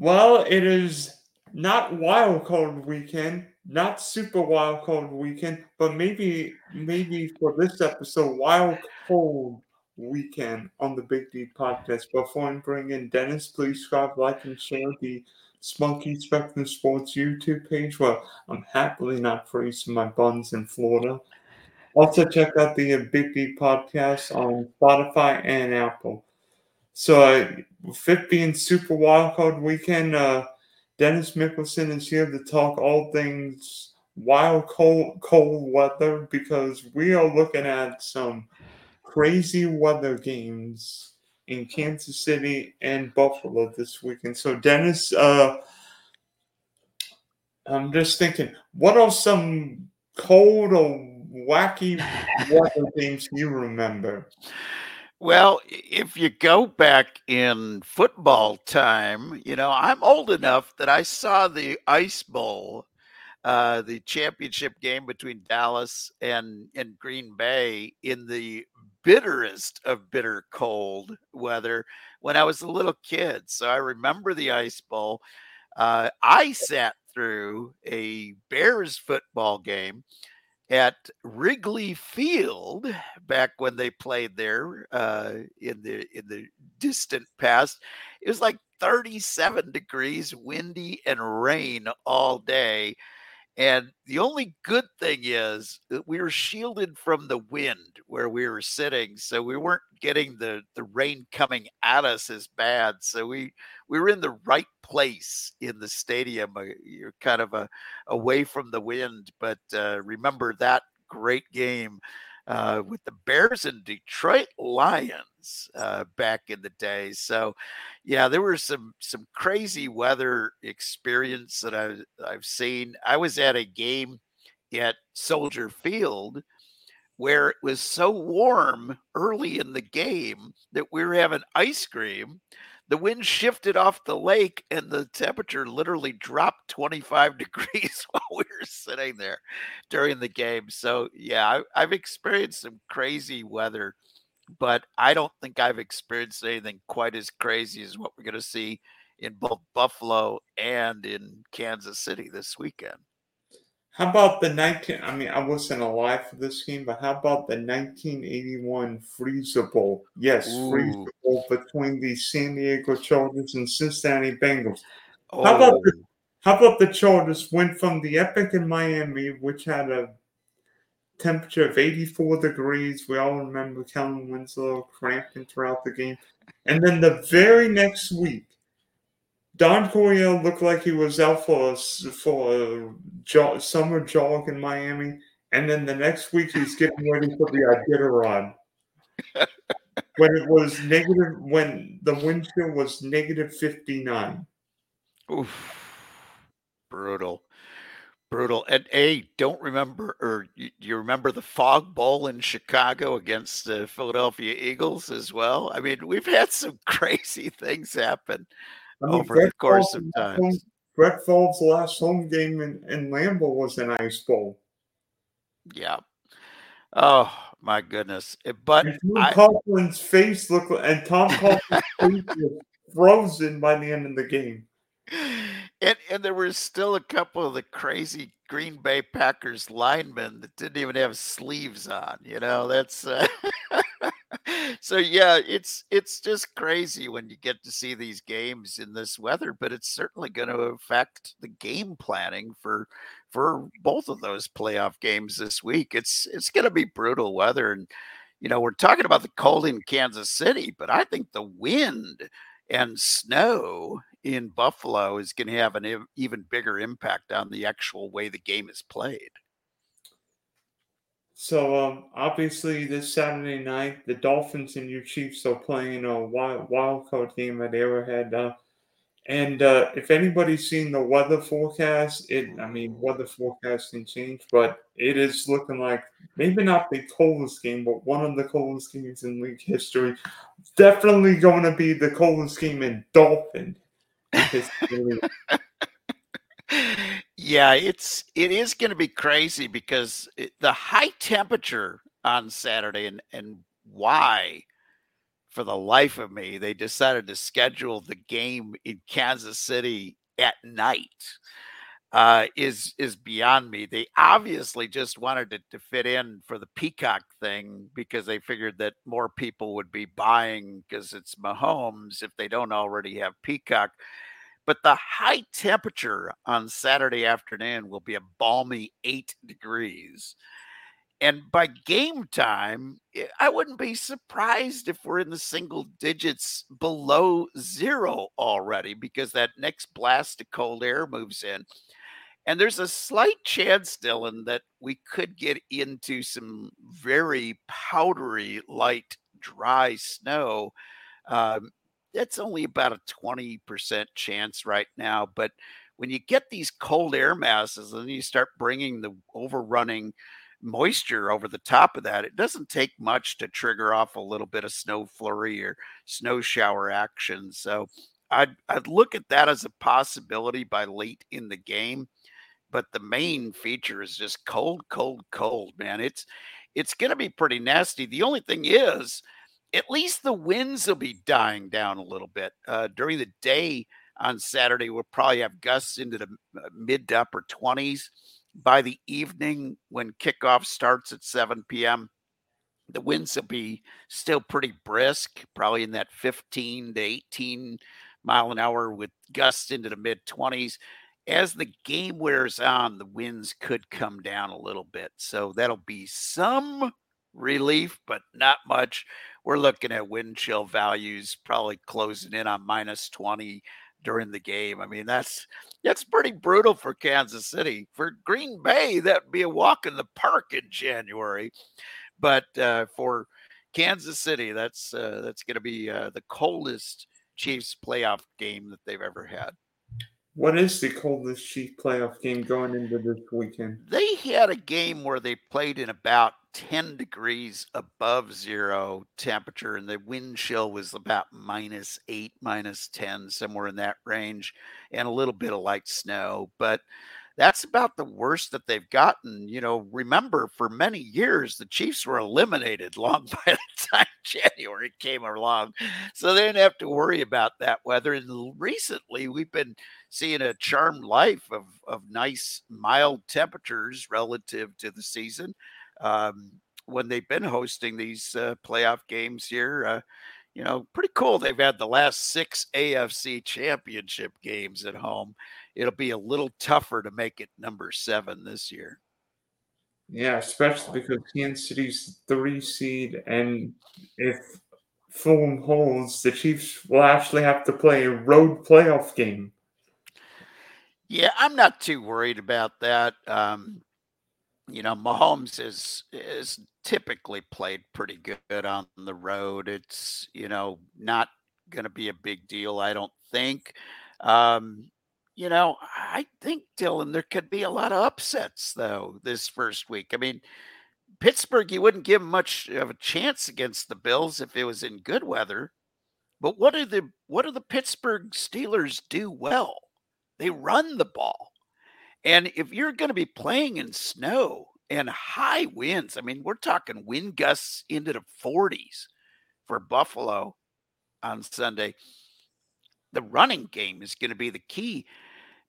Well, it is not wild card weekend, not super wild card weekend, but maybe maybe for this episode, wild cold weekend on the Big D podcast. Before I bring in Dennis, please subscribe, like, and share the Spunky Spectrum Sports YouTube page where I'm happily not freezing my buns in Florida. Also, check out the Big D podcast on Spotify and Apple. So, uh, 50 and Super Wildcard Weekend, uh, Dennis Mickelson is here to talk all things wild, cold, cold weather because we are looking at some crazy weather games in Kansas City and Buffalo this weekend. So, Dennis, uh, I'm just thinking, what are some cold or wacky weather games you remember? Well, if you go back in football time, you know, I'm old enough that I saw the Ice Bowl, uh, the championship game between Dallas and, and Green Bay in the bitterest of bitter cold weather when I was a little kid. So I remember the Ice Bowl. Uh, I sat through a Bears football game at Wrigley Field back when they played there uh, in the in the distant past. It was like 37 degrees, windy and rain all day. And the only good thing is that we were shielded from the wind where we were sitting, so we weren't getting the the rain coming at us as bad. So we we were in the right place in the stadium. Uh, you're kind of a, uh, away from the wind, but uh, remember that great game uh, with the Bears and Detroit Lions uh, back in the day. So, yeah, there were some some crazy weather experience that I, I've seen. I was at a game at Soldier Field where it was so warm early in the game that we were having ice cream the wind shifted off the lake and the temperature literally dropped 25 degrees while we were sitting there during the game. So, yeah, I, have experienced some crazy weather, but I don't think I've experienced anything quite as crazy as what we're going to see in both Buffalo and in Kansas City this weekend. How about the 19? I mean, I wasn't alive for this game, but how about the 1981 Freezer Bowl? Yes, Ooh. Freezer Bowl between the San Diego Chargers and Cincinnati Bengals. Oh. How about oh. the, oh. how about the Chargers went from the Epic in Miami, which had a temperature of 84 degrees. We all remember Kellen Winslow cramping throughout the game. And then the very next week, Don Coryell looked like he was out for a, for a jog, summer jog in Miami, and then the next week he's getting ready for the Iditarod. when it was negative, when the wind chill was negative fifty nine. Oof, brutal, brutal. And a don't remember, or you, you remember the Fog Bowl in Chicago against the Philadelphia Eagles as well. I mean, we've had some crazy things happen I mean, over Brett the course of time. Brett Favre's last home game in, in Lambeau was an ice bowl. Yeah. Oh my goodness! Eh, but and Tom Coughlin's face looked, and Tom Coughlin's face was frozen by the end of the game. And and there were still a couple of the crazy Green Bay Packers linemen that didn't even have sleeves on. You know, that's uh, so yeah, it's it's just crazy when you get to see these games in this weather, but it's certainly going to affect the game planning for for both of those playoff games this week. It's it's going to be brutal weather and you know, we're talking about the cold in Kansas City, but I think the wind and snow in Buffalo is going to have an even bigger impact on the actual way the game is played. So um, obviously this Saturday night, the Dolphins and your Chiefs are playing a wild, wild card game at Arrowhead. Uh, and uh, if anybody's seen the weather forecast, it I mean weather forecast can change, but it is looking like maybe not the coldest game, but one of the coldest games in league history. Definitely going to be the coldest game in Dolphin history. Yeah, it's it is going to be crazy because it, the high temperature on Saturday and and why for the life of me, they decided to schedule the game in Kansas City at night uh, is is beyond me. They obviously just wanted it to fit in for the Peacock thing because they figured that more people would be buying because it's Mahomes if they don't already have Peacock. But the high temperature on Saturday afternoon will be a balmy eight degrees. And by game time, eh, I wouldn't be surprised if we're in the single digits below zero already because that next blast of cold air moves in. And there's a slight chance, Dylan, that we could get into some very powdery, light, dry snow. Um, that's only about a 20% chance right now. But when you get these cold air masses and you start bringing the overrunning moisture over the top of that, it doesn't take much to trigger off a little bit of snow flurry or snow shower action. So I'd, I'd look at that as a possibility by late in the game. But the main feature is just cold, cold, cold, man. It's it's going to be pretty nasty. The only thing is, at least the winds will be dying down a little bit uh, during the day on Saturday. We'll probably have gusts into the uh, mid to upper 20s by the evening when kickoff starts at 7 p.m. The winds will be still pretty brisk, probably in that 15 to 18 mile an hour with gusts into the mid 20s. As the game wears on, the winds could come down a little bit. So that'll be some relief, but not much. We're looking at wind chill values probably closing in on minus 20 during the game. I mean, that's that's pretty brutal for Kansas City. For Green Bay, that'd be a walk in the park in January. But uh, for Kansas City, that's uh, that's going to be uh, the coldest Chiefs playoff game that they've ever had. What is the coldest Chiefs playoff game going into this weekend? They had a game where they played in about 10 degrees above zero temperature, and the wind chill was about minus eight, minus 10, somewhere in that range, and a little bit of light snow. But that's about the worst that they've gotten. You know, remember for many years, the Chiefs were eliminated long by the time January came along. So they didn't have to worry about that weather. And recently, we've been seeing a charmed life of, of nice, mild temperatures relative to the season. Um, when they've been hosting these uh, playoff games here, uh, you know, pretty cool. They've had the last six AFC championship games at home. It'll be a little tougher to make it number seven this year. Yeah, especially because Kansas City's three seed, and if Fulham holds, the Chiefs will actually have to play a road playoff game. Yeah, I'm not too worried about that. Um, you know, Mahomes is is typically played pretty good on the road. It's you know not going to be a big deal, I don't think. Um, you know, I think Dylan, there could be a lot of upsets though this first week. I mean, Pittsburgh, you wouldn't give much of a chance against the Bills if it was in good weather. But what do the what do the Pittsburgh Steelers do well? They run the ball. And if you're going to be playing in snow and high winds, I mean, we're talking wind gusts into the 40s for Buffalo on Sunday. The running game is going to be the key.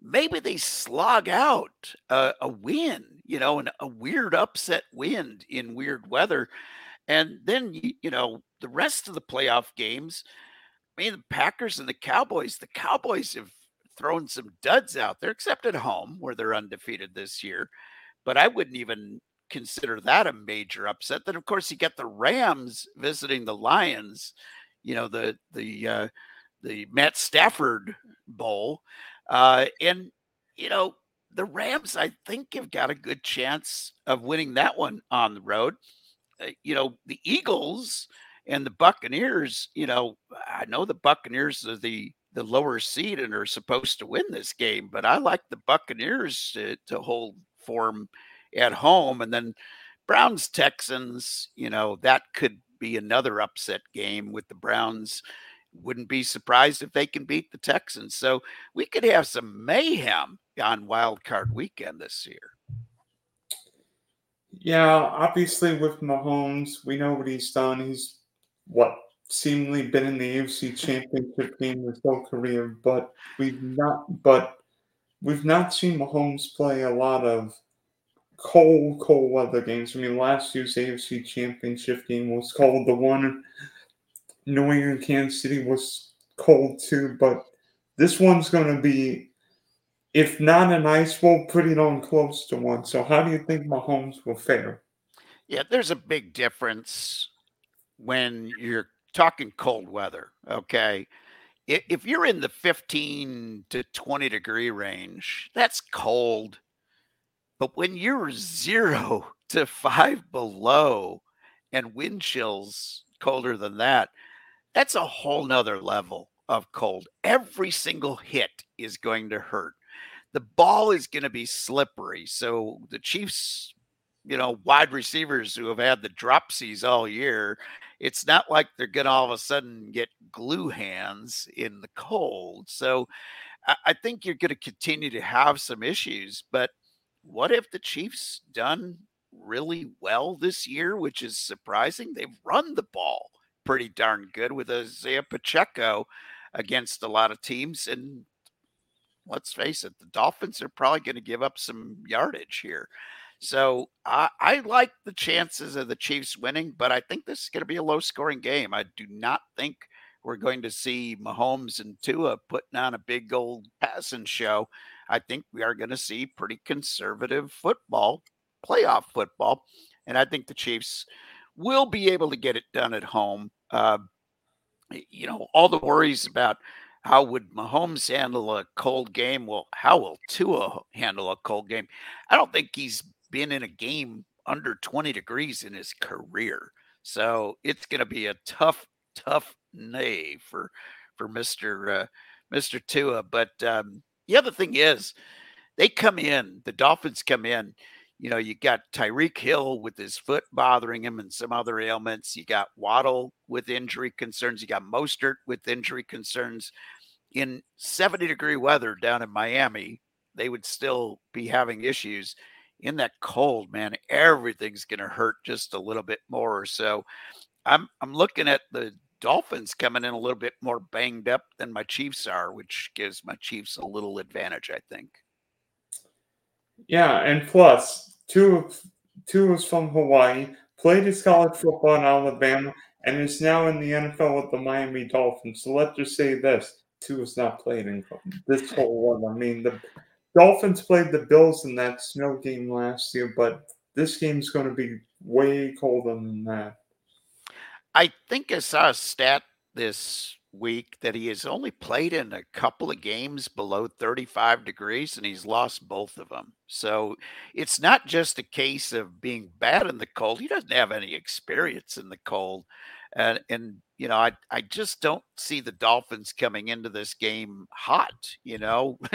Maybe they slog out a, a win, you know, and a weird upset wind in weird weather. And then, you, you know, the rest of the playoff games, I mean, the Packers and the Cowboys, the Cowboys have thrown some duds out there, except at home where they're undefeated this year. But I wouldn't even consider that a major upset. Then, of course, you get the Rams visiting the Lions. You know the the uh, the Matt Stafford Bowl, uh, and you know the Rams. I think have got a good chance of winning that one on the road. Uh, you know the Eagles and the Buccaneers. You know I know the Buccaneers are the the lower seed and are supposed to win this game. But I like the Buccaneers to, to hold form at home. And then Browns Texans, you know, that could be another upset game with the Browns. Wouldn't be surprised if they can beat the Texans. So we could have some mayhem on wild card weekend this year. Yeah, obviously with Mahomes, we know what he's done. He's what seemingly been in the AFC Championship game his whole career, but we've not. But we've not seen Mahomes play a lot of cold, cold weather games. I mean, last year's AFC Championship game was cold. The one New England Kansas City was cold too, but this one's going to be, if not an ice bowl, pretty darn close to one. So, how do you think Mahomes will fare? Yeah, there's a big difference when you're talking cold weather. Okay. If you're in the 15 to 20 degree range, that's cold. But when you're zero to five below and wind chills colder than that, that's a whole nother level of cold. Every single hit is going to hurt. The ball is going to be slippery. So the Chiefs, you know, wide receivers who have had the dropsies all year, it's not like they're going to all of a sudden get glue hands in the cold. So I think you're going to continue to have some issues. But what if the Chiefs done really well this year, which is surprising? They've run the ball pretty darn good with Isaiah Pacheco against a lot of teams. And let's face it, the Dolphins are probably going to give up some yardage here. So I, I like the chances of the Chiefs winning, but I think this is going to be a low scoring game. I do not think we're going to see Mahomes and Tua putting on a big old passing show. I think we are going to see pretty conservative football, playoff football. And I think the Chiefs will be able to get it done at home. Uh, you know, all the worries about how would Mahomes handle a cold game? Well, how will Tua handle a cold game? I don't think he's been in a game under 20 degrees in his career. So it's going to be a tough, tough nay for for Mr. Uh, Mr. Tua. But um, the other thing is, they come in, the Dolphins come in you know, you got Tyreek Hill with his foot bothering him and some other ailments. You got Waddle with injury concerns. You got Mostert with injury concerns. In 70 degree weather down in Miami, they would still be having issues. In that cold, man, everything's going to hurt just a little bit more. So I'm I'm looking at the Dolphins coming in a little bit more banged up than my Chiefs are, which gives my Chiefs a little advantage, I think. Yeah, and plus Tua, Tua was from Hawaii, played his college football in Alabama, and is now in the NFL with the Miami Dolphins. So let's just say this: Tua has not played in this whole one. I mean, the Dolphins played the Bills in that snow game last year, but this game's going to be way colder than that. I think I saw a stat this week that he has only played in a couple of games below 35 degrees and he's lost both of them. So it's not just a case of being bad in the cold. He doesn't have any experience in the cold. And, and you know, I, I just don't see the Dolphins coming into this game hot, you know,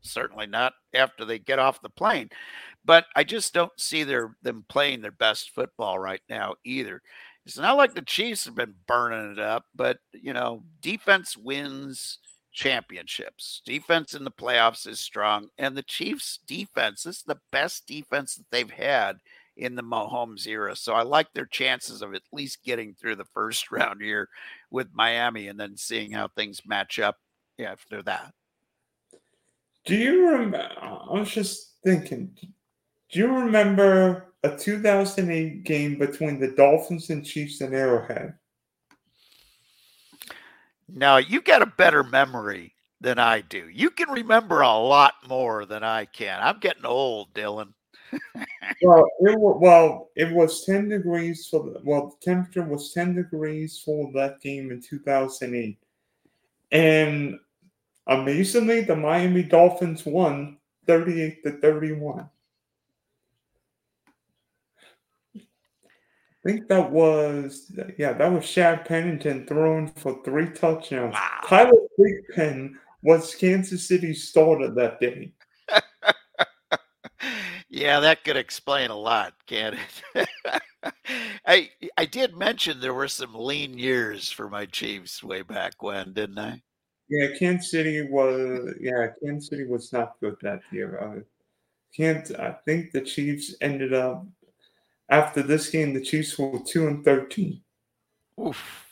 certainly not after they get off the plane. But I just don't see their them playing their best football right now either. It's not like the Chiefs have been burning it up, but you know, defense wins championships. Defense in the playoffs is strong, and the Chiefs' defense is the best defense that they've had in the Mahomes era. So I like their chances of at least getting through the first round here with Miami, and then seeing how things match up after that. Do you remember? I was just thinking. Do you remember a 2008 game between the Dolphins and Chiefs in Arrowhead. Now, you got a better memory than I do. You can remember a lot more than I can. I'm getting old, Dylan. well, it was, well, it was 10 degrees for the, well, the temperature was 10 degrees for that game in 2008. And amazingly, the Miami Dolphins won 38 to 31. I think that was yeah, that was Chad Pennington throwing for three touchdowns. Wow. Tyler Thigpen was Kansas City's starter that day. yeah, that could explain a lot, can it? I I did mention there were some lean years for my Chiefs way back when, didn't I? Yeah, Kansas City was yeah, Kansas City was not good that year. Can't I think the Chiefs ended up after this game, the Chiefs were two and thirteen. Oof.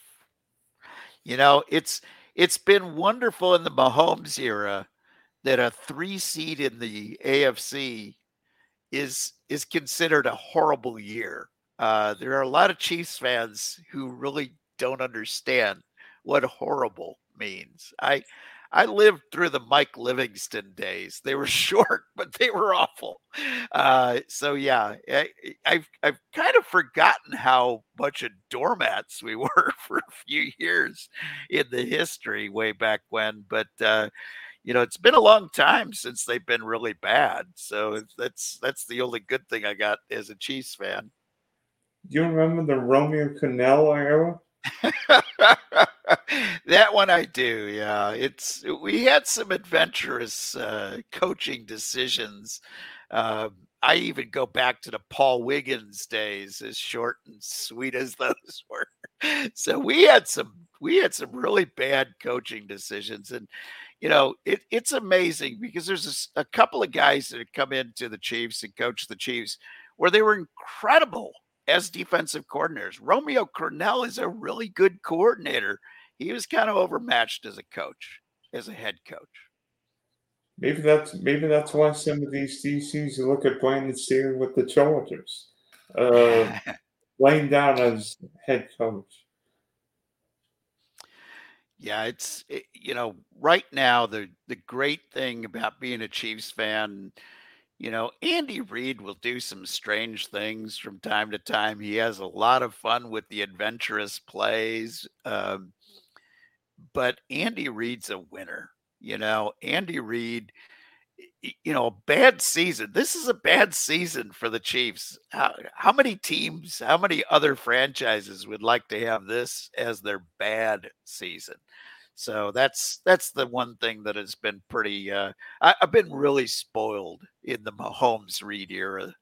You know, it's it's been wonderful in the Mahomes era that a three seed in the AFC is is considered a horrible year. Uh, there are a lot of Chiefs fans who really don't understand what horrible means. I I lived through the Mike Livingston days. They were short, but they were awful. Uh, so yeah, I, have I've kind of forgotten how much of doormats we were for a few years in the history way back when. But uh, you know, it's been a long time since they've been really bad. So that's that's the only good thing I got as a Chiefs fan. Do you remember the Romeo Crennel era? that one I do. Yeah, it's we had some adventurous uh, coaching decisions. Uh, I even go back to the Paul Wiggins days, as short and sweet as those were. So we had some we had some really bad coaching decisions, and you know, it, it's amazing because there's a, a couple of guys that have come into the Chiefs and coached the Chiefs where they were incredible as defensive coordinators. Romeo Crennel is a really good coordinator. He was kind of overmatched as a coach, as a head coach. Maybe that's maybe that's why some of these DCs look at Brandon Staley with the Chargers, uh, laying down as head coach. Yeah, it's it, you know right now the the great thing about being a Chiefs fan, you know, Andy Reid will do some strange things from time to time. He has a lot of fun with the adventurous plays, um, but Andy Reid's a winner. You know, Andy Reid you know, a bad season. This is a bad season for the Chiefs. How, how many teams, how many other franchises would like to have this as their bad season? So that's that's the one thing that has been pretty. Uh, I, have been really spoiled in the Mahomes Reid era.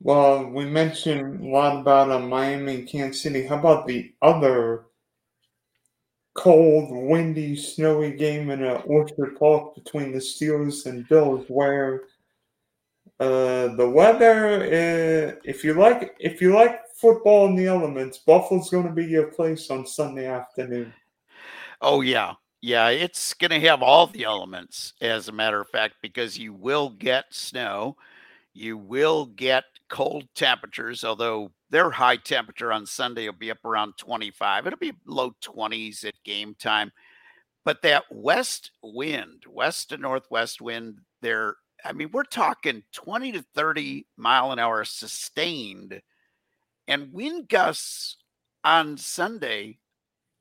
Well, we mentioned a lot about uh, Miami and Kansas City. How about the other cold, windy, snowy game in uh, Orchard Park between the Steelers and Bills, where uh, the weather, uh, if you like, if you like football in the elements, Buffalo's going to be your place on Sunday afternoon. Oh yeah, yeah, it's going to have all the elements, as a matter of fact, because you will get snow, you will get cold temperatures, although their high temperature on Sunday will be up around 25. It'll be low 20s at game time. But that west wind, west to northwest wind, there, I mean, we're talking 20 to 30 mile an hour sustained. And wind gusts on Sunday,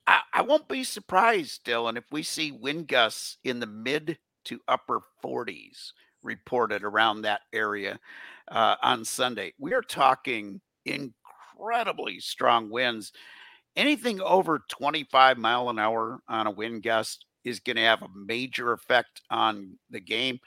I, I won't be surprised, Dylan, if we see wind gusts in the mid to upper 40s reported around that area uh, on Sunday. We are talking in incredibly strong winds. Anything over 25 mile an hour on a wind gust is going to have a major effect on the game.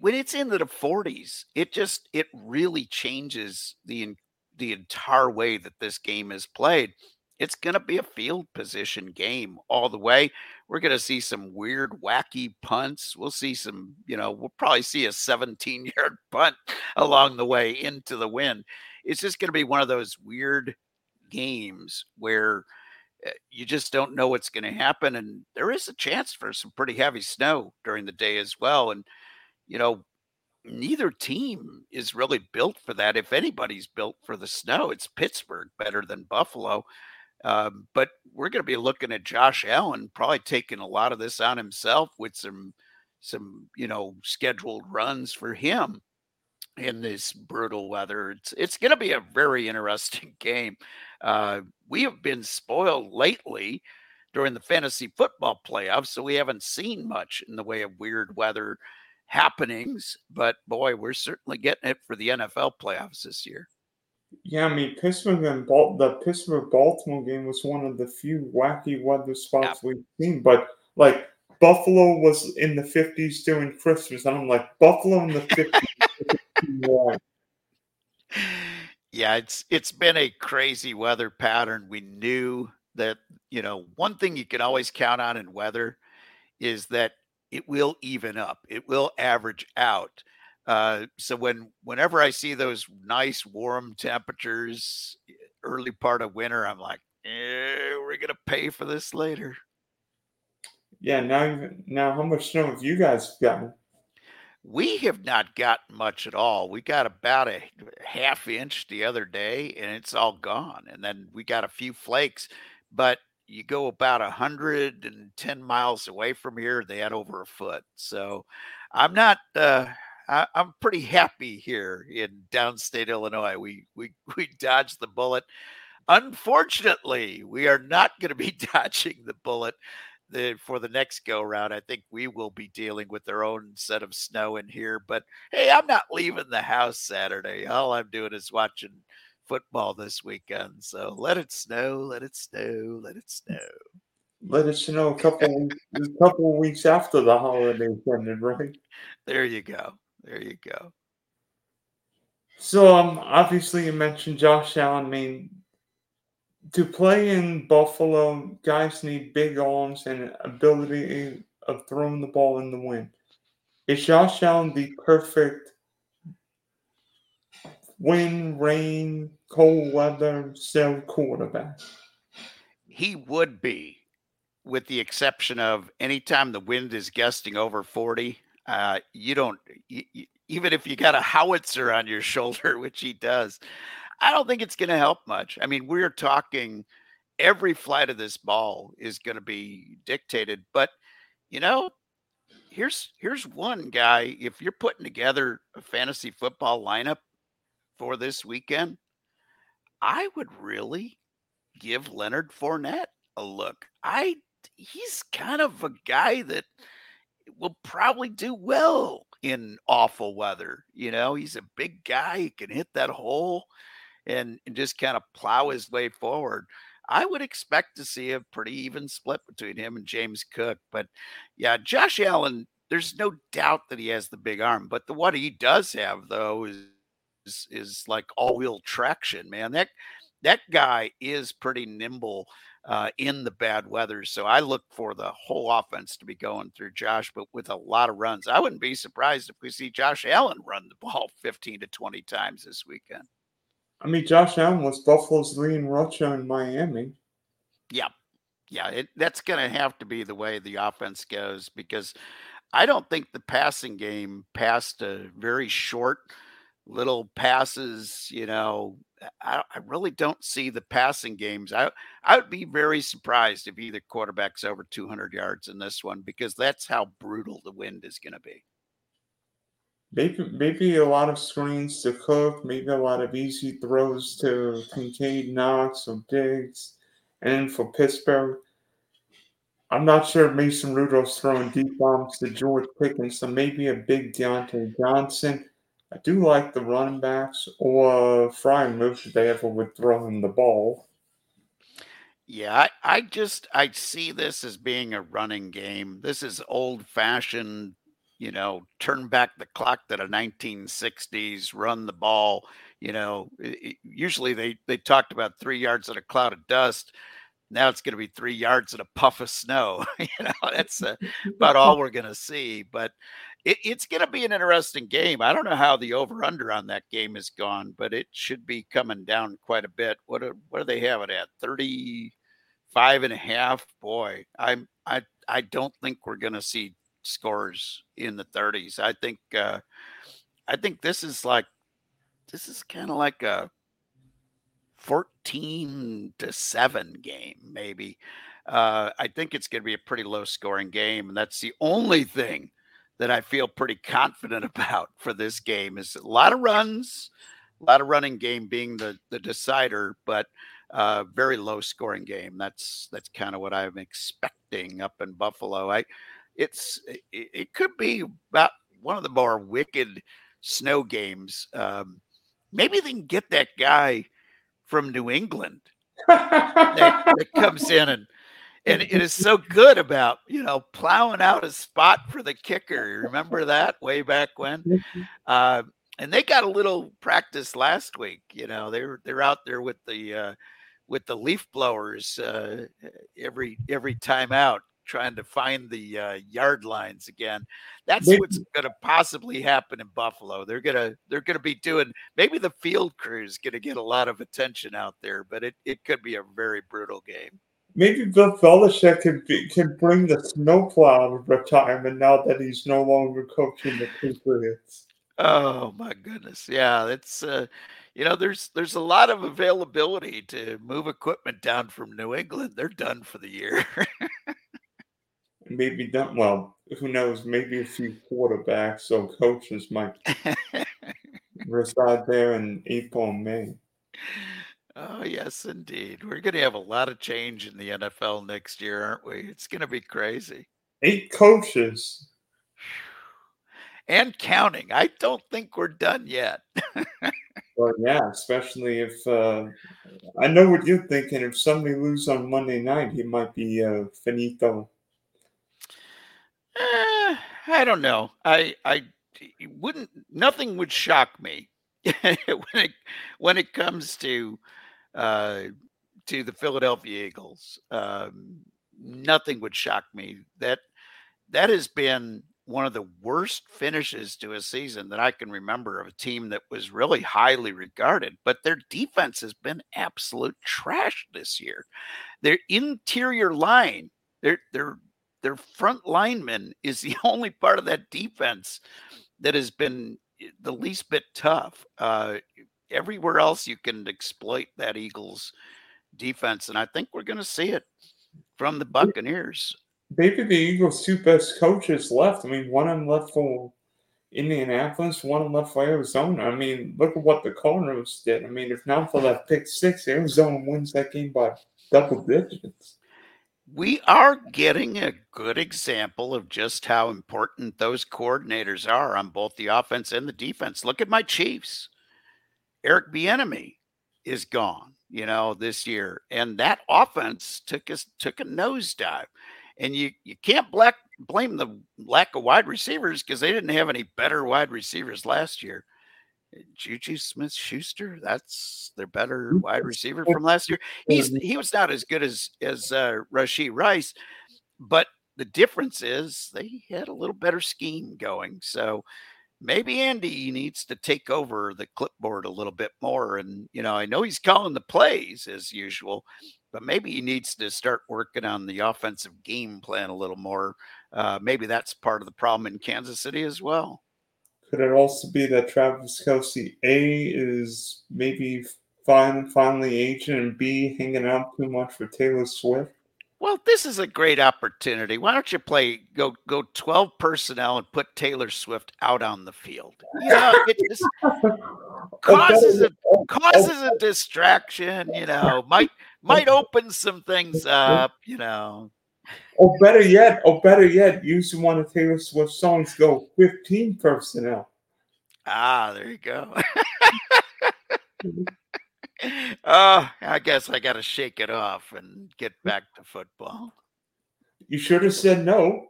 When it's into the 40s, it just it really changes the the entire way that this game is played. It's going to be a field position game all the way. We're going to see some weird, wacky punts. We'll see some, you know, we'll probably see a 17 yard punt along the way into the wind it's just going to be one of those weird games where eh, you just don't know what's going to happen and there is a chance for some pretty heavy snow during the day as well and you know neither team is really built for that if anybody's built for the snow it's pittsburgh better than buffalo um, but we're going to be looking at josh allen probably taking a lot of this on himself with some some you know scheduled runs for him in this brutal weather. It's it's going to be a very interesting game. Uh, we have been spoiled lately during the fantasy football playoffs, so we haven't seen much in the way of weird weather happenings. But boy, we're certainly getting it for the NFL playoffs this year. Yeah, I mean Pittsburgh and Bal- the Pittsburgh Baltimore game was one of the few wacky weather spots yeah. we've seen. But like Buffalo was in the 50s during Christmas, and I'm like Buffalo in the 50s yeah, it's it's been a crazy weather pattern. We knew that, you know, one thing you can always count on in weather is that it will even up. It will average out. Uh, so when whenever I see those nice warm temperatures early part of winter, I'm like, eh, we're gonna pay for this later. Yeah, now now how much snow have you guys gotten? We have not gotten much at all. We got about a half inch the other day, and it's all gone. And then we got a few flakes, but you go about a hundred and ten miles away from here, they had over a foot. So I'm not. Uh, I, am pretty happy here in downstate Illinois. We we we dodged the bullet. Unfortunately, we are not going to be dodging the bullet the for the next go round. I think we will be dealing with their own set of snow in here. But hey, I'm not leaving the house Saturday. All I'm doing is watching football this weekend. So let it snow, let it snow, let it snow. Let it snow a couple a couple weeks after the holidays ended, right? There you go. There you go. So um obviously you mentioned Josh Allen. I mean to play in Buffalo, guys need big arms and ability of throwing the ball in the wind. Is Josh Allen the perfect wind, rain, cold weather cell quarterback? He would be, with the exception of anytime the wind is gusting over 40. Uh, you don't, you, even if you got a howitzer on your shoulder, which he does, I don't think it's going to help much. I mean, we're talking every flight of this ball is going to be dictated, but you know, here's here's one guy if you're putting together a fantasy football lineup for this weekend, I would really give Leonard Fournette a look. I he's kind of a guy that will probably do well in awful weather. You know, he's a big guy, he can hit that hole and, and just kind of plow his way forward. I would expect to see a pretty even split between him and James Cook. But yeah, Josh Allen, there's no doubt that he has the big arm. But the what he does have though is is, is like all-wheel traction, man. That that guy is pretty nimble uh, in the bad weather. So I look for the whole offense to be going through Josh, but with a lot of runs. I wouldn't be surprised if we see Josh Allen run the ball 15 to 20 times this weekend. I mean, Josh Allen was Buffalo's leading rusher in Miami. Yeah. Yeah. It, that's going to have to be the way the offense goes because I don't think the passing game passed a very short little passes, you know. I, I really don't see the passing games. I I would be very surprised if either quarterback's over 200 yards in this one because that's how brutal the wind is going to be. Maybe maybe a lot of screens to Cook, maybe a lot of easy throws to Kincaid, Knox, or Diggs, and for Pittsburgh. I'm not sure Mason Rudolph's throwing deep bombs to George Pickens, so maybe a big Diontae Johnson. I do like the running backs or Freiermuth if they ever would throw him the ball. Yeah, I, I just I see this as being a running game. This is old fashioned you know, turn back the clock to the 1960s, run the ball. You know, it, usually they they talked about three yards in a cloud of dust. Now it's going to be three yards in a puff of snow. you know, that's uh, about all we're going to see. But it, it's going to be an interesting game. I don't know how the over under on that game is gone, but it should be coming down quite a bit. What are, what do they have it at? 35 and a half? Boy, I'm I I don't think we're going to see scores in the 30s. I think uh, I think this is like this is kind of like a 14 to 7 game maybe. Uh, I think it's going to be a pretty low scoring game and that's the only thing that I feel pretty confident about for this game is a lot of runs, a lot of running game being the the decider, but uh, very low scoring game. That's that's kind of what I'm expecting up in Buffalo. I it's it, it could be about one of the more wicked snow games. Um, maybe they can get that guy from New England that, that comes in and and it is so good about you know plowing out a spot for the kicker. Remember that way back when? Uh, and they got a little practice last week. You know, they're they're out there with the uh, with the leaf blowers uh, every every time out, trying to find the uh, yard lines again. That's maybe. what's going to possibly happen in Buffalo. They're gonna they're gonna be doing maybe the field crew is going to get a lot of attention out there, but it, it could be a very brutal game. Maybe Bill Belichick can be, can bring the snowplow to retirement now that he's no longer coaching the Patriots. Oh my goodness, yeah, it's uh, you know there's there's a lot of availability to move equipment down from New England. They're done for the year. maybe done well. Who knows? Maybe a few quarterbacks or coaches might reside there in April and May. Oh yes, indeed. We're going to have a lot of change in the NFL next year, aren't we? It's going to be crazy. Eight coaches and counting. I don't think we're done yet. well, yeah, especially if uh, I know what you're thinking. If somebody loses on Monday night, he might be uh, finito. Uh, I don't know. I I wouldn't. Nothing would shock me when it when it comes to uh, to the Philadelphia Eagles. Um, nothing would shock me. That that has been one of the worst finishes to a season that I can remember of a team that was really highly regarded, but their defense has been absolute trash this year. Their interior line, their their their front lineman is the only part of that defense that has been eh, the least bit tough. Uh, everywhere else you can exploit that Eagles defense, and I think we're going to see it from the Buccaneers maybe the Eagles' two best coaches left. I mean, one of them left for Indianapolis, one of them left for Arizona. I mean, look at what the Cardinals did. I mean, if not for that pick six, Arizona wins that game by double digits. We are getting a good example of just how important those coordinators are on both the offense and the defense. Look at my Chiefs. Eric Bieniemy is gone, you know, this year, and that offense took us took a nosedive. And you you can't black, blame the lack of wide receivers because they didn't have any better wide receivers last year. Juju Smith Schuster, that's their better wide receiver from last year. He's he was not as good as as uh, Rashee Rice, but the difference is they had a little better scheme going. So maybe Andy needs to take over the clipboard a little bit more. And you know, I know he's calling the plays as usual, but maybe he needs to start working on the offensive game plan a little more. Uh, maybe that's part of the problem in Kansas City as well. Could it also be that Travis Kelce A is maybe finally, finally aging and B hanging out too much for Taylor Swift? Well, this is a great opportunity. Why don't you play go go twelve personnel and put Taylor Swift out on the field? You know, it just causes a causes a distraction. You know, might might open some things up, you know. Or better yet, or better yet, use one of Taylor Swift's songs. Go fifteen personnel. Ah, there you go. oh, I guess I got to shake it off and get back to football. You should have said no.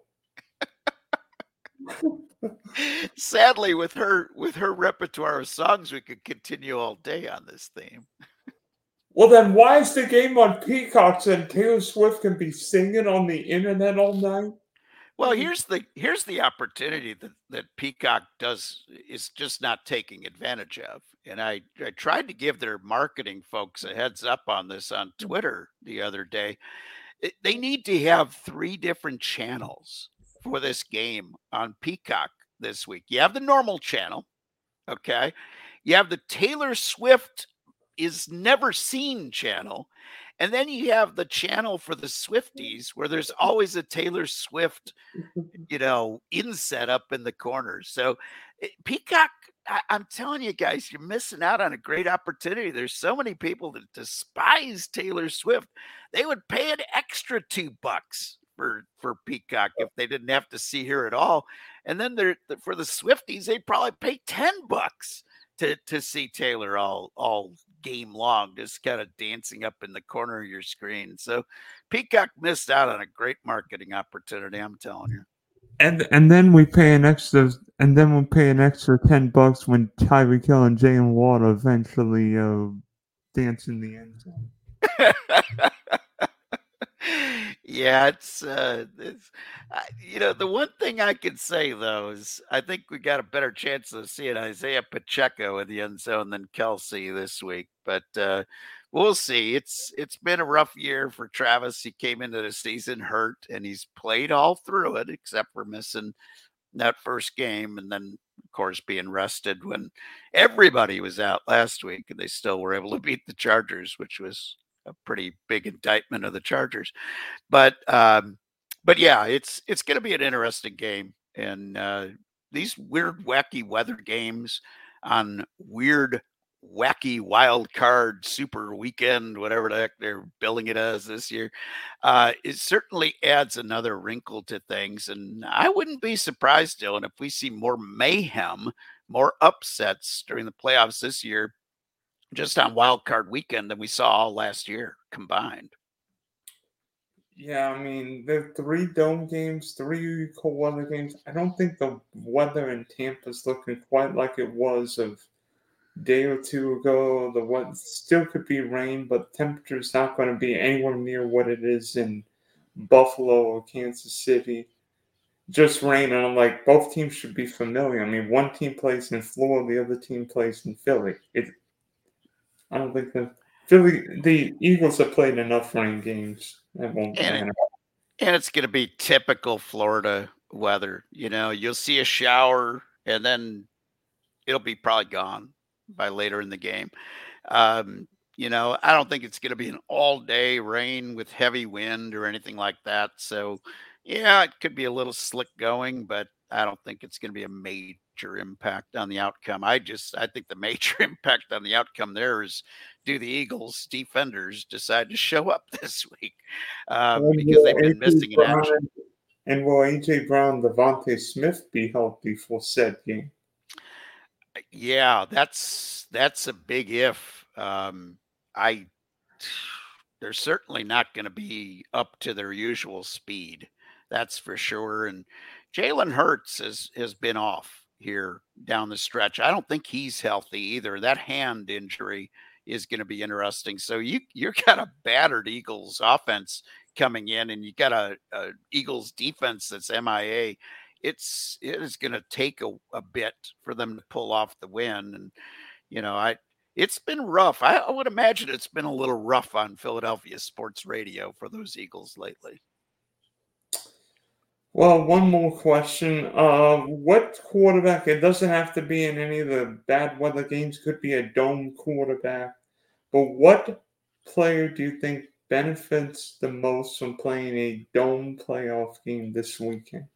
Sadly, with her with her repertoire of songs, we could continue all day on this theme. Well, then why is the game on Peacock and Taylor Swift can be singing on the internet all night? Well, here's the here's the opportunity that, that Peacock does is just not taking advantage of. And I, I tried to give their marketing folks a heads up on this on mm. Twitter the other day. It, they need to have three different channels for this game on Peacock this week. You have the normal channel, okay? You have the Taylor Swift is never seen channel. And then you have the channel for the Swifties where there's always a Taylor Swift, you know, inset up in the corners. So eh, Peacock, I, am telling you guys, you're missing out on a great opportunity. There's so many people that despise Taylor Swift. They would pay an extra two bucks for for Peacock if they didn't have to see her at all. And then they're for the Swifties, they'd probably pay 10 bucks to to see Taylor all all game long, just kind of dancing up in the corner of your screen. So Peacock missed out on a great marketing opportunity. I'm telling you. And and then we pay an extra, and then we'll pay an extra ten bucks when Tyreek Hill and Jaylen Waddle eventually uh, dance in the end zone. Yeah, it's, uh, it's uh, you know, the one thing I can say though is I think we got a better chance of seeing Isaiah Pacheco in the end zone than Kelce this week. But uh, we'll see. It's it's been a rough year for Travis. He came into the season hurt, and he's played all through it, except for missing that first game, and then of course being rested when everybody was out last week, and they still were able to beat the Chargers, which was a pretty big indictment of the Chargers. But um, but yeah, it's it's going to be an interesting game, and uh, these weird, wacky weather games on weird wacky wild card super weekend, whatever the heck they're billing it as this year, uh, it certainly adds another wrinkle to things. And I wouldn't be surprised, Dylan, if we see more mayhem, more upsets during the playoffs this year, just on wild card weekend than we saw all last year combined. Yeah, I mean, the three dome games, three cold weather games. I don't think the weather in Tampa is looking quite like it was of day or two ago. The what still could be rain, but temperature is not going to be anywhere near what it is in Buffalo or Kansas City. Just rain, and I'm like, both teams should be familiar. I mean, one team plays in Florida, the other team plays in Philly. It, I don't think the Philly, the Eagles have played enough rain games. That won't and, and it's going to be typical Florida weather. You know, you'll see a shower, and then it'll be probably gone by later in the game. Um, you know, I don't think it's going to be an all day rain with heavy wind or anything like that. So, yeah, it could be a little slick going, but I don't think it's going to be a major impact on the outcome. I just, I think the major impact on the outcome there is do the Eagles defenders decide to show up this week um, because they've been missing in action. And will AJ Brown, DeVonta Smith be healthy for said game? Yeah, that's that's a big if. Um, I they're certainly not going to be up to their usual speed. That's for sure. And Jalen Hurts has has been off here down the stretch. I don't think he's healthy either. That hand injury is going to be interesting. So you you got a battered Eagles offense coming in, and you got a, a Eagles defense that's MIA it's it is going to take a, a bit for them to pull off the win. And you know, I it's been rough. I, I would imagine it's been a little rough on Philadelphia sports radio for those Eagles lately. Well, one more question. Uh, what quarterback? It doesn't have to be in any of the bad weather games. Could be a dome quarterback. But what player do you think benefits the most from playing a dome playoff game this weekend?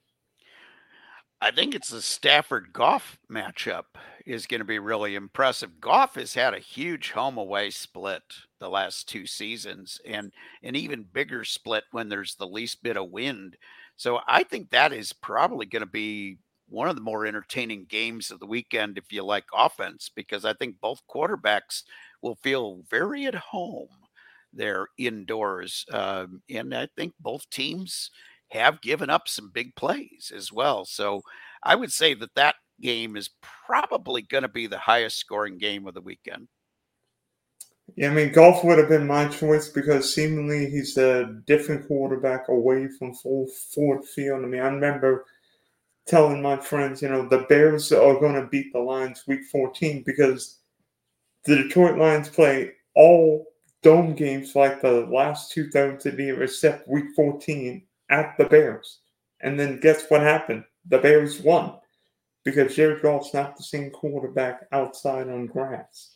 I think it's the Stafford Goff matchup is going to be really impressive. Goff has had a huge home away split the last two seasons and an even bigger split when there's the least bit of wind. So I think that is probably going to be one of the more entertaining games of the weekend if you like offense, because I think both quarterbacks will feel very at home there indoors. Um, and I think both teams have given up some big plays as well. So I would say that that game is probably going to be the highest scoring game of the weekend. Yeah, I mean, Goff would have been my choice because seemingly he's a different quarterback away from full Ford Field. I mean, I remember telling my friends, you know, the Bears are going to beat the Lions week 14 because the Detroit Lions play all dome games like the last two thirds of the year except week 14 at the Bears. And then guess what happened? The Bears won because Jared Goff's not the same quarterback outside on grass.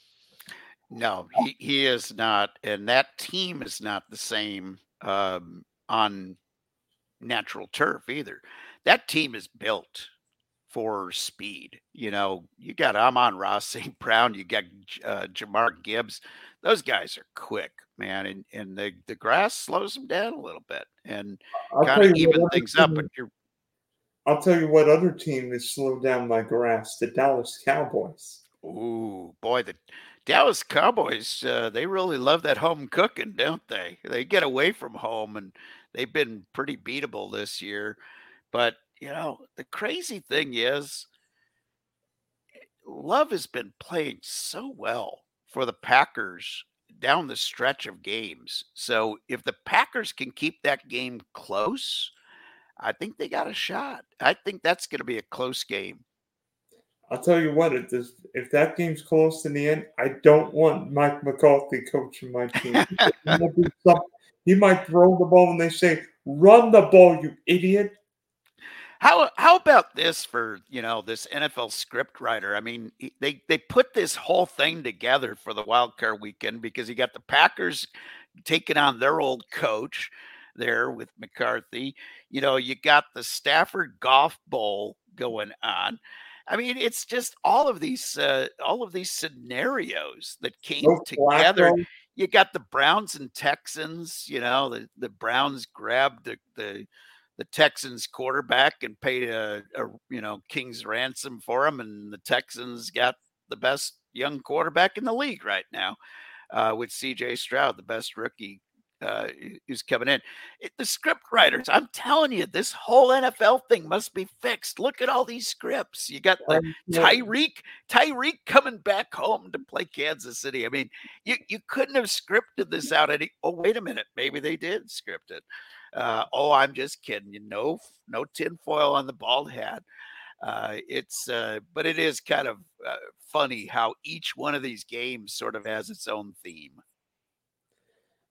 No, he, he is not. And that team is not the same um, on natural turf either. That team is built for speed. You know, you got Amon-Ra St. Brown, you got uh, Jahmyr Gibbs. Those guys are quick man, and and the the grass slows them down a little bit and kind of even things up. But you're I'll tell you what other team is slowed down by grass: the Dallas Cowboys. Ooh, boy, the Dallas Cowboys, uh, they really love that home cooking, don't they? They get away from home and they've been pretty beatable this year. But, you know, the crazy thing is, Love has been playing so well for the Packers down the stretch of games. So if the Packers can keep that game close, I think they got a shot. I think that's going to be a close game. I'll tell you what, if, this, if that game's close in the end, I don't want Mike McCarthy coaching my team. he might throw the ball and they say, run the ball, you idiot. How how about this for you know this NFL script writer? I mean, they they put this whole thing together for the wild card weekend because you got the Packers taking on their old coach there with McCarthy. You know, you got the Stafford Goff Bowl going on. I mean, it's just all of these uh, all of these scenarios that came no together. You got the Browns and Texans. You know, the the Browns grabbed the the the Texans quarterback and paid a, a, you know king's ransom for him, and the Texans got the best young quarterback in the league right now, uh, with C.J. Stroud, the best rookie uh, who's coming in. It, the script writers, I'm telling you, this whole NFL thing must be fixed. Look at all these scripts. You got the Tyreek, Tyreek coming back home to play Kansas City. I mean, you you couldn't have scripted this out any. Oh, wait a minute, maybe they did script it. Uh, oh, I'm just kidding. You know, no tinfoil on the bald hat. Uh, it's, uh, but it is kind of uh, funny how each one of these games sort of has its own theme.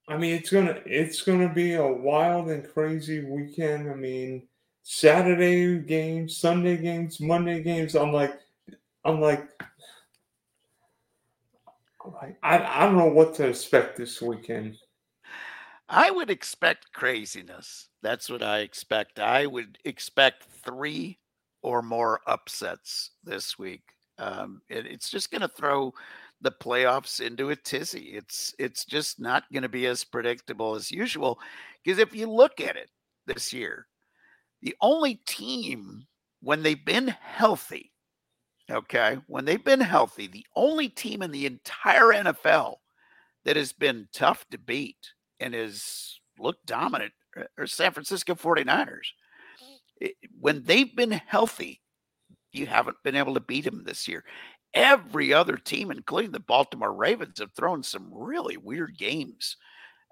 I mean, it's gonna it's gonna be a wild and crazy weekend. I mean, Saturday games, Sunday games, Monday games. I'm like, I'm like, I I don't know what to expect this weekend. I would expect craziness. That's what I expect. I would expect three or more upsets this week. Um, it, it's just going to throw the playoffs into a tizzy. It's it's just not going to be as predictable as usual. Because if you look at it this year, the only team when they've been healthy, okay, when they've been healthy, the only team in the entire NFL that has been tough to beat and has looked dominant uh, are San Francisco 49ers. When they've been healthy, you haven't been able to beat them this year. Every other team, including the Baltimore Ravens, have thrown some really weird games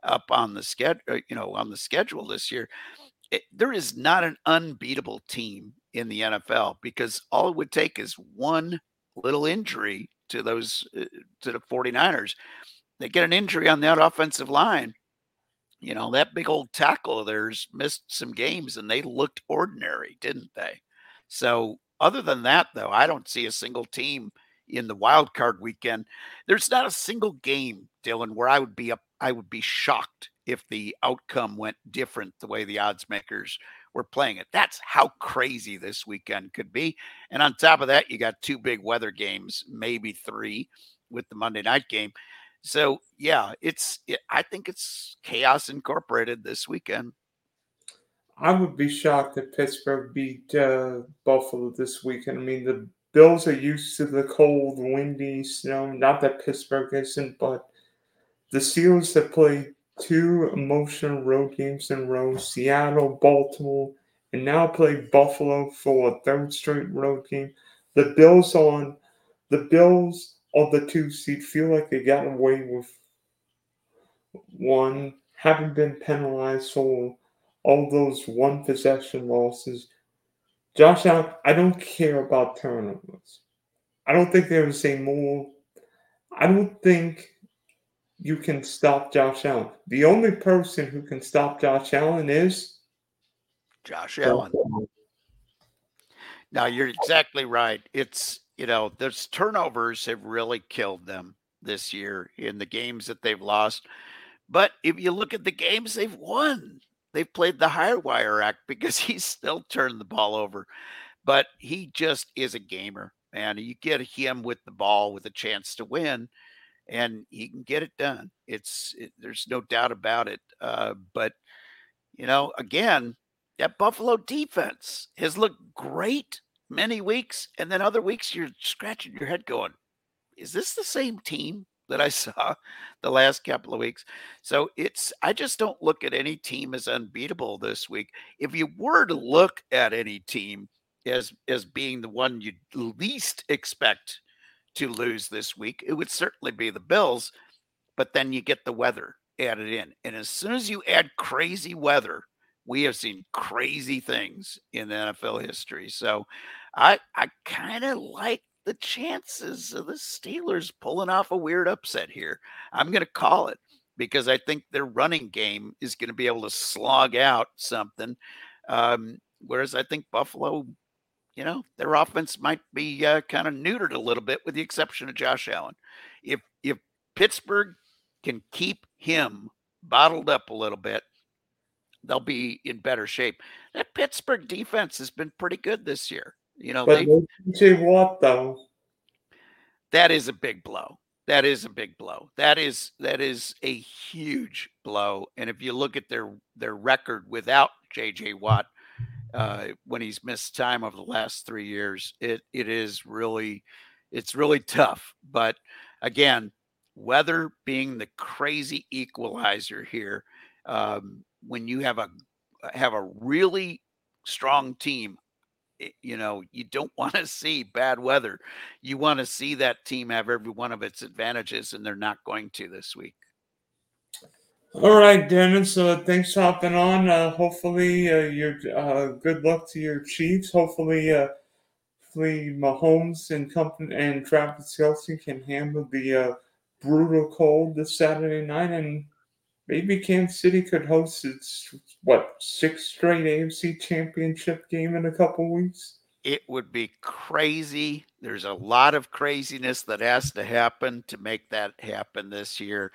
up on the schedule, uh, you know, on the schedule this year. It, there is not an unbeatable team in the NFL because all it would take is one little injury to those uh, to the 49ers. They get an injury on that offensive line you know, that big old tackle of theirs missed some games and they looked ordinary, didn't they? So, other than that, though, I don't see a single team in the wild card weekend. There's not a single game, Dylan, where I would be up, I would be shocked if the outcome went different the way the odds makers were playing it. That's how crazy this weekend could be. And on top of that, you got two big weather games, maybe three with the Monday night game. So yeah, it's it, I think it's chaos incorporated this weekend. I would be shocked if Pittsburgh beat uh, Buffalo this weekend. I mean, the Bills are used to the cold, windy snow. Not that Pittsburgh isn't, but the Steelers have played two emotional road games in a row: Seattle, Baltimore, and now play Buffalo for a third straight road game. The Bills on the Bills of the two seed feel like they got away with one, haven't been penalized for all those one possession losses. Josh Allen, I don't care about turnovers. I don't think there's a more. I don't think you can stop Josh Allen. The only person who can stop Josh Allen is Josh Allen. Now you're exactly right. It's you know, those turnovers have really killed them this year in the games that they've lost. But if you look at the games they've won, they've played the higher wire act because he's still turned the ball over. But he just is a gamer, and you get him with the ball with a chance to win, and he can get it done. It's it, there's no doubt about it. Uh, but you know, again, that Buffalo defense has looked great many weeks, and then other weeks you're scratching your head going, is this the same team that I saw the last couple of weeks? So it's I just don't look at any team as unbeatable this week. If you were to look at any team as as being the one you least expect to lose this week, it would certainly be the Bills. but then you get the weather added in. And as soon as you add crazy weather, we have seen crazy things in NFL history. So I I kind of like the chances of the Steelers pulling off a weird upset here. I'm going to call it because I think their running game is going to be able to slog out something. Um, whereas I think Buffalo, you know, their offense might be uh, kind of neutered a little bit, with the exception of Josh Allen. If if Pittsburgh can keep him bottled up a little bit, they'll be in better shape. That Pittsburgh defense has been pretty good this year. You know, But they, Watt though. that is a big blow. That is a big blow. That is that is a huge blow. And if you look at their their record without JJ Watt, uh, when he's missed time over the last three years, it it is really it's really tough. But again, weather being the crazy equalizer here, um, when you have a have a really strong team you know, you don't want to see bad weather. You want to see that team have every one of its advantages, and they're not going to this week. All right, Dennis. Uh, thanks for hopping on. Uh, hopefully, uh, your uh, good luck to your Chiefs. Hopefully, uh, hopefully Mahomes and company and Travis Kelce can handle the uh, brutal cold this Saturday night, and maybe Kansas City could host its what sixth straight AFC Championship game in a couple weeks. It would be crazy. There's a lot of craziness that has to happen to make that happen this year.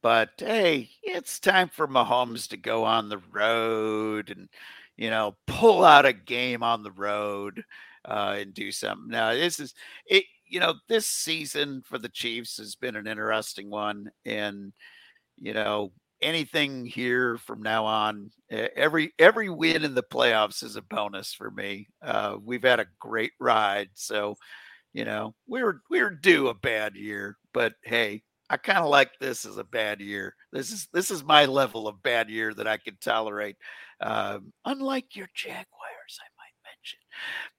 But hey, it's time for Mahomes to go on the road and, you know, pull out a game on the road uh, and do something. Now, this is it. You know, this season for the Chiefs has been an interesting one, and you know, anything here from now on, every every win in the playoffs is a bonus for me. Uh, we've had a great ride, so you know, we were we were due a bad year, but hey, I kind of like this as a bad year. This is this is my level of bad year that I can tolerate. Um, unlike your mention.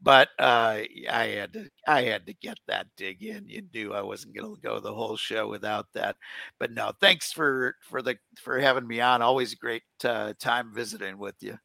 But uh, I had to I had to get that dig in. You knew I wasn't going to go the whole show without that. But no, thanks for for the for having me on. Always a great uh, time visiting with you.